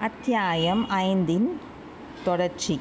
அத்தியாயம் ஐந்தின் தொடர்ச்சி.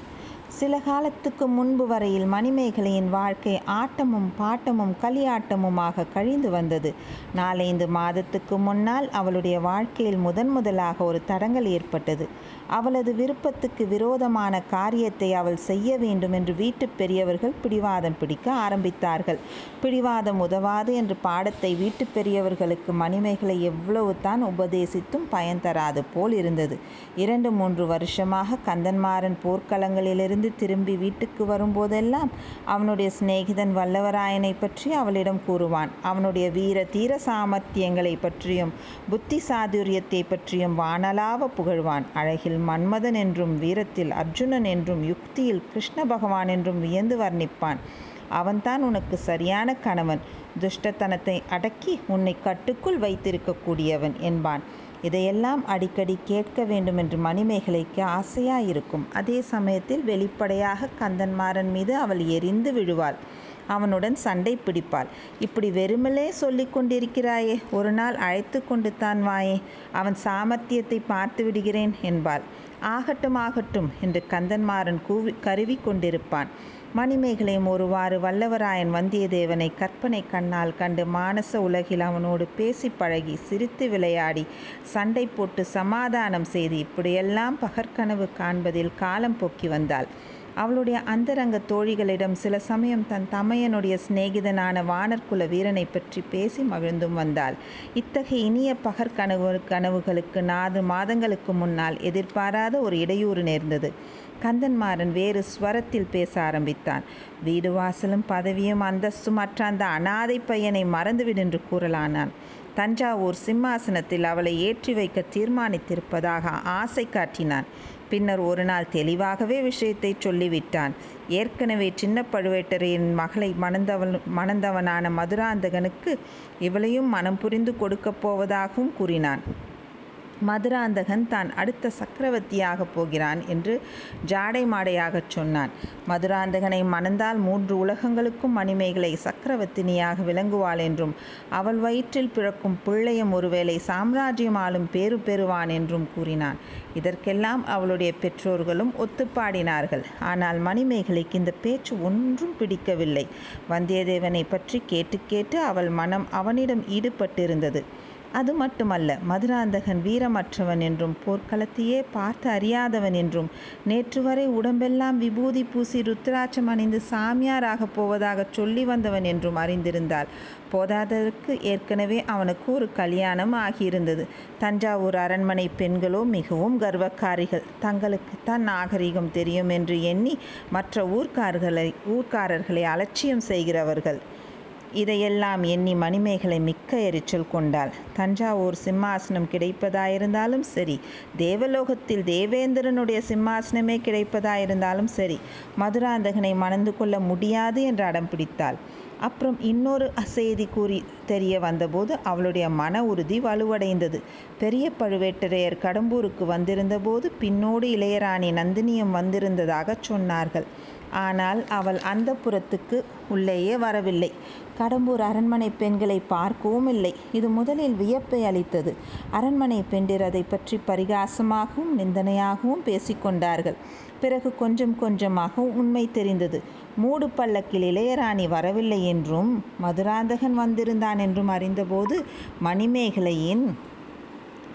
சில காலத்துக்கு முன்பு வரையில் மணிமேகலையின் வாழ்க்கை ஆட்டமும் பாட்டமும் களியாட்டமுமாக கழிந்து வந்தது. நாலைந்து மாதத்துக்கு முன்னால் அவளுடைய வாழ்க்கையில் முதன் முதலாக ஒரு தடங்கல் ஏற்பட்டது. அவளது விருப்பத்துக்கு விரோதமான காரியத்தை அவள் செய்ய வேண்டும் என்று வீட்டுப் பெரியவர்கள் பிடிவாதம் பிடிக்க ஆரம்பித்தார்கள். பிடிவாதம் உதவாது என்று பாடத்தை வீட்டுப் பெரியவர்களுக்கு மணிமேகலை எவ்வளவு தான் உபதேசித்தும் பயன் தராது போல் இருந்தது. இரண்டு மூன்று வருஷமாக கந்தன்மாறன் போர்க்களங்களிலிருந்து திரும்பி வீட்டுக்கு வரும்போதெல்லாம் அவனுடைய சிநேகிதன் வல்லவராயனைப் பற்றி அவளிடம் கூறுவான். அவனுடைய வீர தீர சாமர்த்தியங்களைப் பற்றியும் புத்தி சாதுரியத்தை பற்றியும் வானலாவ புகழ்வான். அழகில் மன்மதன் என்றும் வீரத்தில் அர்ஜுனன் என்றும் யுக்தியில் கிருஷ்ண பகவான் என்றும் வியந்து வர்ணிப்பான். அவன்தான் உனக்கு சரியான கணவன் துஷ்டத்தனத்தை அடக்கி உன்னை கட்டுக்குள் வைத்திருக்கக்கூடியவன் என்பான். இதையெல்லாம் அடிக்கடி கேட்க வேண்டுமென்று மணிமேகலைக்கு ஆசையாயிருக்கும். அதே சமயத்தில் வெளிப்படையாக கந்தன்மாறன் மீது அவள் எரிந்து விழுவாள். அவனுடன் சண்டை பிடிப்பாள். இப்படி வெறுமலே சொல்லிக் கொண்டிருக்கிறாயே ஒரு நாள் அழைத்துக்கொண்டு தான் வாயேன் அவன் சாமர்த்தியத்தை பார்த்து விடுகிறேன் என்பாள். ஆகட்டும் ஆகட்டும் என்று கந்தன்மாறன் கூவி கருவிக் கொண்டிருப்பான். மணிமேகலையும் ஒருவாறு வல்லவராயன் வந்தியத்தேவனை கற்பனை கண்ணால் கண்டு மானச உலகில் அவனோடு பேசிப் பழகி சிரித்து விளையாடி சண்டை போட்டு சமாதானம் செய்து இப்படியெல்லாம் பகற்கனவு காண்பதில் காலம் போக்கி வந்தாள். அவளுடைய அந்தரங்கத் தோழிகளிடம் சில சமயம் தன் தமையனுடைய சிநேகிதனான வானர்குல வீரனைப் பற்றி பேசி மகிழ்ந்தும் வந்தாள். இத்தகைய இனிய பகற்கனவு கனவுகளுக்கு நாலு மாதங்களுக்கு முன்னால் எதிர்பாராத ஒரு இடையூறு நேர்ந்தது. கந்தன்மாறன் வேறு ஸ்வரத்தில் பேச ஆரம்பித்தான். வீடு வாசலும் பதவியும் அந்தஸ்தும் அற்ற அந்த அனாதைப் பையனை மறந்துவிடு என்று கூறலானான். தஞ்சாவூர் சிம்மாசனத்தில் அவளை ஏற்றி வைக்கத் தீர்மானித்திருப்பதாக ஆசை காட்டினான். பின்னர் ஒரு நாள் தெளிவாகவே விஷயத்தை சொல்லிவிட்டான். ஏற்கனவே சின்ன பழுவேட்டரையின் மகளை மணந்தவனான மதுராந்தகனுக்கு இவளையும் மனம் புரிந்து கொடுக்கப் போவதாகவும் கூறினான். மதுராந்தகன் தான் அடுத்த சக்கரவர்த்தியாகப் போகிறான் என்று ஜாடை மாடையாகச் சொன்னான். மதுராந்தகனை மணந்தால் மூன்று உலகங்களுக்கும் மணிமேகலை சக்கரவர்த்தினியாக விளங்குவாள் என்றும் அவள் வயிற்றில் பிறக்கும் பிள்ளையும் ஒருவேளை சாம்ராஜ்யம் ஆளும் பேறு பெறுவான் என்றும் கூறினான். இதற்கெல்லாம் அவளுடைய பெற்றோர்களும் ஒத்துப்பாடினார்கள். ஆனால் மணிமேகலைக்கு இந்தப் பேச்சு ஒன்றும் பிடிக்கவில்லை. வந்தியத்தேவனைப் பற்றிக் கேட்டுக் கேட்டு அவள் மனம் அவனிடம் ஈடுபட்டிருந்தது. அது மட்டுமல்ல மதுராந்தகன் வீரமற்றவன் என்றும் போர்க்களத்தையே பார்த்து அறியாதவன் என்றும் நேற்று வரை உடம்பெல்லாம் விபூதி பூசி ருத்ராட்சம் அணிந்து சாமியார் ஆகப் போவதாகச் சொல்லி வந்தவன் என்றும் அறிந்திருந்தாள். போதாததற்கு ஏற்கனவே அவனுக்கு ஒரு கலியாணம் ஆகியிருந்தது. தஞ்சாவூர் அரண்மனை பெண்களோ மிகவும் கர்வக்காரிகள். தங்களுக்குத்தான் நாகரிகம் தெரியும் என்று எண்ணி மற்ற ஊர்க்காரர்களை அலட்சியம் செய்கிறவர்கள். இதையெல்லாம் எண்ணி மணிமேகலை மிக்க எரிச்சல் கொண்டாள். தஞ்சாவூர் சிம்மாசனம் கிடைப்பதாயிருந்தாலும் சரி தேவலோகத்தில் தேவேந்திரனுடைய சிம்மாசனமே கிடைப்பதாயிருந்தாலும் சரி மதுராந்தகனை மணந்து கொள்ள முடியாது என்று அடம் பிடித்தாள். அப்புறம் இன்னொரு செய்தி தெரிய வந்தபோது அவளுடைய மன உறுதி வலுவடைந்தது. பெரிய பழுவேட்டரையர் கடம்பூருக்கு வந்திருந்தபோது பின்னோடு இளையராணி நந்தினியும் வந்திருந்ததாகச் சொன்னார்கள். ஆனால் அவள் அந்தப்புரத்துக்கு உள்ளேயே வரவில்லை. கடம்பூர் அரண்மனை பெண்களை பார்க்கவும் இல்லை. இது முதலில் வியப்பை அளித்தது. அரண்மனை பெண்டிர் அதைப் பற்றி பரிகாசமாகவும் நிந்தனையாகவும் பேசிக்கொண்டார்கள் பிறகு கொஞ்சம் கொஞ்சமாக உண்மை தெரிந்தது. மூடு பல்லக்கில் இளையராணி வரவில்லை என்றும் மதுராந்தகன் வந்திருந்தான் என்றும் அறிந்தபோது மணிமேகலையின்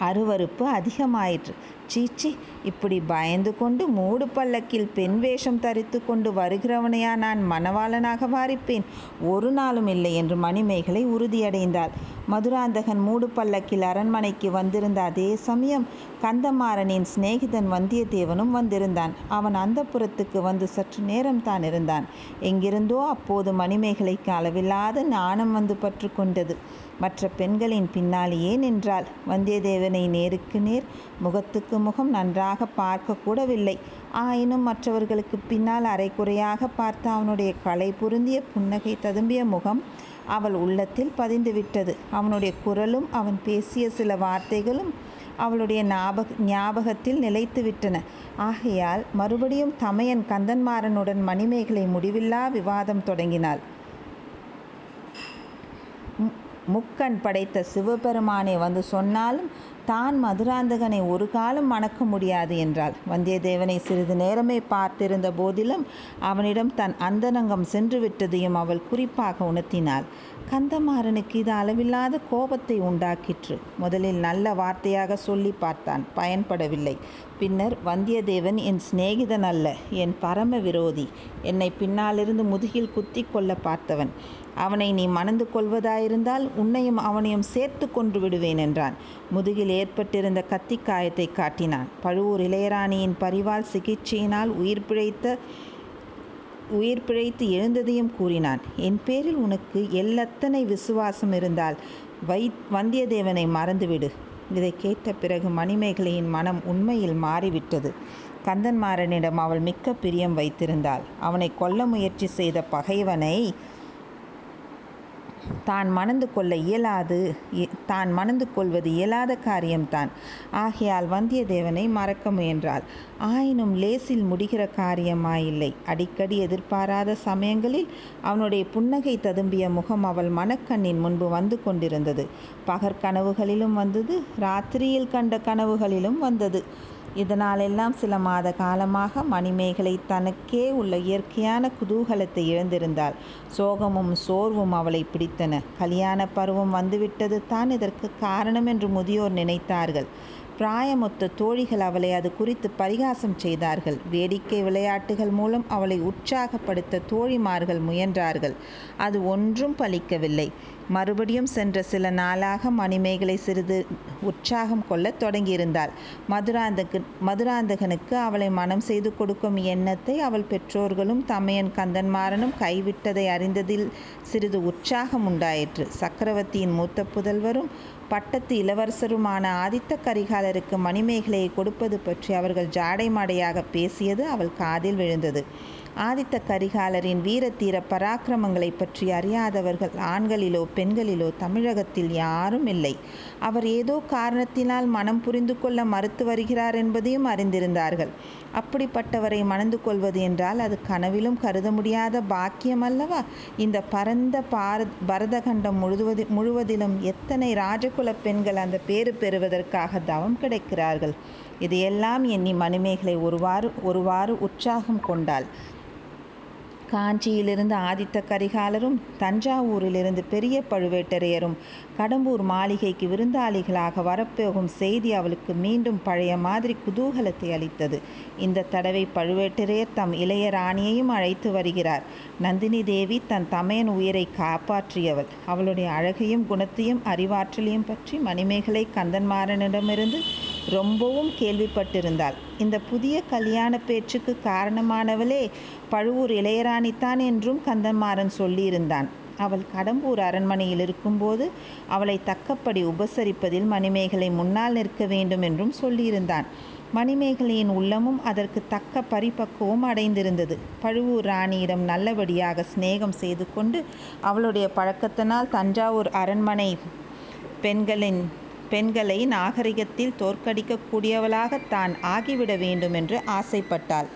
அருவருப்பு அதிகமாயிற்று. சீச்சீ இப்படி பயந்து கொண்டு மூடு பல்லக்கில் பெண் வேஷம் தரித்து கொண்டு வருகிறவனையா நான் மணவாளனாக வாரிப்பேன் ஒரு நாளும் இல்லை என்று மணிமேகலை உறுதியடைந்தாள். மதுராந்தகன் மூடு பல்லக்கில் அரண்மனைக்கு வந்திருந்த அதே சமயம் கந்தமாறனின் சிநேகிதன் வந்தியத்தேவனும் வந்திருந்தான். அவன் அந்தப்புரத்துக்கு வந்து சற்று நேரம்தான் இருந்தான். எங்கிருந்தோ அப்போது மணிமேகலைக்கு அளவில்லாத நாணம் வந்து பற்று கொண்டது. மற்ற பெண்களின் பின்னாலேயே நின்றாள். வந்தியத்தேவனை நேருக்கு நேர் முகத்துக்கு முகம் நன்றாகப் பார்க்கக்கூடவில்லை ஆயினும் மற்றவர்களுக்குப் பின்னால் அரைக்குறையாக பார்த்த அவனுடைய களை பொருந்திய புன்னகை ததும்பிய முகம் அவள் உள்ளத்தில் பதிந்துவிட்டது. அவனுடைய குரலும் அவன் பேசிய சில வார்த்தைகளும் அவளுடைய ஞாபக ஞாபகத்தில் நிலைத்துவிட்டன. ஆகையால் மறுபடியும் தமையன் கந்தன்மாறனுடன் மணிமேகலை முடிவில்லா விவாதம் தொடங்கினாள். முக்கண் படைத்த சிவபெருமானை வந்து சொன்னாலும் தான் மதுராந்தகனை ஒரு காலம் மணக்க முடியாது என்றாள். வந்தியத்தேவனை சிறிது நேரமே பார்த்திருந்த போதிலும் அவனிடம் தன் அந்தரங்கம் சென்று விட்டதையும் அவள் குறிப்பாக உணர்த்தினாள். கந்தமாறனுக்கு இது அளவில்லாத கோபத்தை உண்டாக்கிற்று. முதலில் நல்ல வார்த்தையாக சொல்லி பார்த்தான். பயன்படவில்லை. பின்னர் வந்தியத்தேவன் என் சிநேகிதன் அல்ல என் பரம விரோதி. என்னை பின்னாலிருந்து முதுகில் குத்தி கொள்ள பார்த்தவன். அவனை நீ மணந்து கொள்வதாயிருந்தால் உன்னையும் அவனையும் சேர்த்து கொன்று விடுவேன் என்றான். முதுகில் ஏற்பட்டிருந்த கத்திக்காயத்தை காட்டினான். பழுவூர் இளையராணியின் பரிவால் சிகிச்சையினால் உயிர் பிழைத்த உயிர் பிழைத்து எழுந்ததையும் கூறினான். என் பேரில் உனக்கு எல்லத்தனை விசுவாசம் இருந்தால் வை வந்தியத்தேவனை மறந்துவிடு இதை கேட்ட பிறகு மணிமேகலையின் மனம் உண்மையில் மாறிவிட்டது. கந்தன்மாறனிடம் அவள் மிக்க பிரியம் வைத்திருந்தாள். அவனை கொல்ல முயற்சி செய்த பகைவனை தான் மணந்து கொள்ள இயலாது தான் மணந்து கொள்வது இயலாத காரியம்தான். ஆகையால் வந்தியத்தேவனை மறக்க முயன்றாள். ஆயினும் லேசில் முடிகிற காரியமாயில்லை. அடிக்கடி எதிர்பாராத சமயங்களில் அவனுடைய புன்னகை ததும்பிய முகம் அவள் மனக்கண்ணின் முன்பு வந்து கொண்டிருந்தது. பகற்கனவுகளிலும் வந்தது ராத்திரியில் கண்ட கனவுகளிலும் வந்தது. இதனாலெல்லாம் சில மாத காலமாக மணிமேகலை தனக்கே உள்ள இயற்கையான குதூகலத்தை இழந்திருந்தாள். சோகமும் சோர்வும் அவளை பிடித்தன. கல்யாண பருவம் வந்துவிட்டது தான் இதற்கு காரணம் என்று முதியோர் நினைத்தார்கள். பிராயமொத்த தோழிகள் அவளை அது குறித்து பரிகாசம் செய்தார்கள். வேடிக்கை விளையாட்டுகள் மூலம் அவளை உற்சாகப்படுத்த தோழிமார்கள் முயன்றார்கள். அது ஒன்றும் பலிக்கவில்லை. மறுபடியும் சென்ற சில நாளாக மணிமேகலை சிறிது உற்சாகம் கொள்ளத் தொடங்கியிருந்தாள். மதுராந்தக மதுராந்தகனுக்கு அவளை மனம் செய்து கொடுக்கும் எண்ணத்தை அவள் பெற்றோர்களும் தமையன் கந்தன்மாறனும் கைவிட்டதை அறிந்ததில் சிறிது உற்சாகம் உண்டாயிற்று. சக்கரவர்த்தியின் மூத்த புதல்வரும் பட்டத்து இளவரசருமான ஆதித்த கரிகாலருக்கு மணிமேகலையை கொடுப்பது பற்றி அவர்கள் ஜாடை மாடையாக பேசியது அவள் காதில் விழுந்தது. ஆதித்த கரிகாலரின் வீரத்தீர பராக்கிரமங்களை பற்றி அறியாதவர்கள் ஆண்களிலோ பெண்களிலோ தமிழகத்தில் யாரும் இல்லை. அவர் ஏதோ காரணத்தினால் மனம் புரிந்து கொள்ள மறுத்து வருகிறார் என்பதையும் அறிந்திருந்தார்கள். அப்படிப்பட்டவரை மணந்து கொள்வது என்றால் அது கனவிலும் கருத முடியாத பாக்கியம் அல்லவா? இந்த பரந்த பார பரதகண்டம் முழுவது முழுவதிலும் எத்தனை ராஜகுல பெண்கள் அந்த பேறு பெறுவதற்காக தவம் கிடைக்கிறார்கள்? இதையெல்லாம் எண்ணி மணிமேகலை ஒருவாறு ஒருவாறு உற்சாகம் கொண்டாள். காஞ்சியிலிருந்து ஆதித்த கரிகாலரும் தஞ்சாவூரிலிருந்து பெரிய பழுவேட்டரையரும் கடம்பூர் மாளிகைக்கு விருந்தாளிகளாக வரப்போகும் செய்தி அவளுக்கு மீண்டும் பழைய மாதிரி குதூகலத்தை அளித்தது. இந்த தடவை பழுவேட்டரையர் தம் இளைய ராணியையும் அழைத்து வருகிறார். நந்தினி தேவி தன் தமையன் உயிரை காப்பாற்றியவள். அவளுடைய அழகையும் குணத்தையும் அறிவாற்றலையும் பற்றி மணிமேகலை கந்தன்மாறனிடமிருந்து ரொம்பவும் கேள்விப்பட்டிருந்தாள். இந்த புதிய கல்யாண பேச்சுக்கு காரணமானவளே பழுவூர் இளையராணித்தான் என்றும் கந்தன்மாறன் சொல்லியிருந்தான். அவள் கடம்பூர் அரண்மனையில் இருக்கும்போது அவளை தக்கப்படி உபசரிப்பதில் மணிமேகலை முன்னால் நிற்க வேண்டும் என்றும் சொல்லியிருந்தான். மணிமேகலையின் உள்ளமும் அதற்கு தக்க பரிபக்குவம் அடைந்திருந்தது. பழுவூர் ராணியிடம் நல்லபடியாக சிநேகம் செய்து கொண்டு அவளுடைய பழக்கத்தினால் தஞ்சாவூர் அரண்மனை பெண்களின் பெண்களை நாகரிகத்தில் தோற்கடிக்கக்கூடியவளாகத் தான் ஆகிவிட வேண்டும் என்று ஆசைப்பட்டாள்.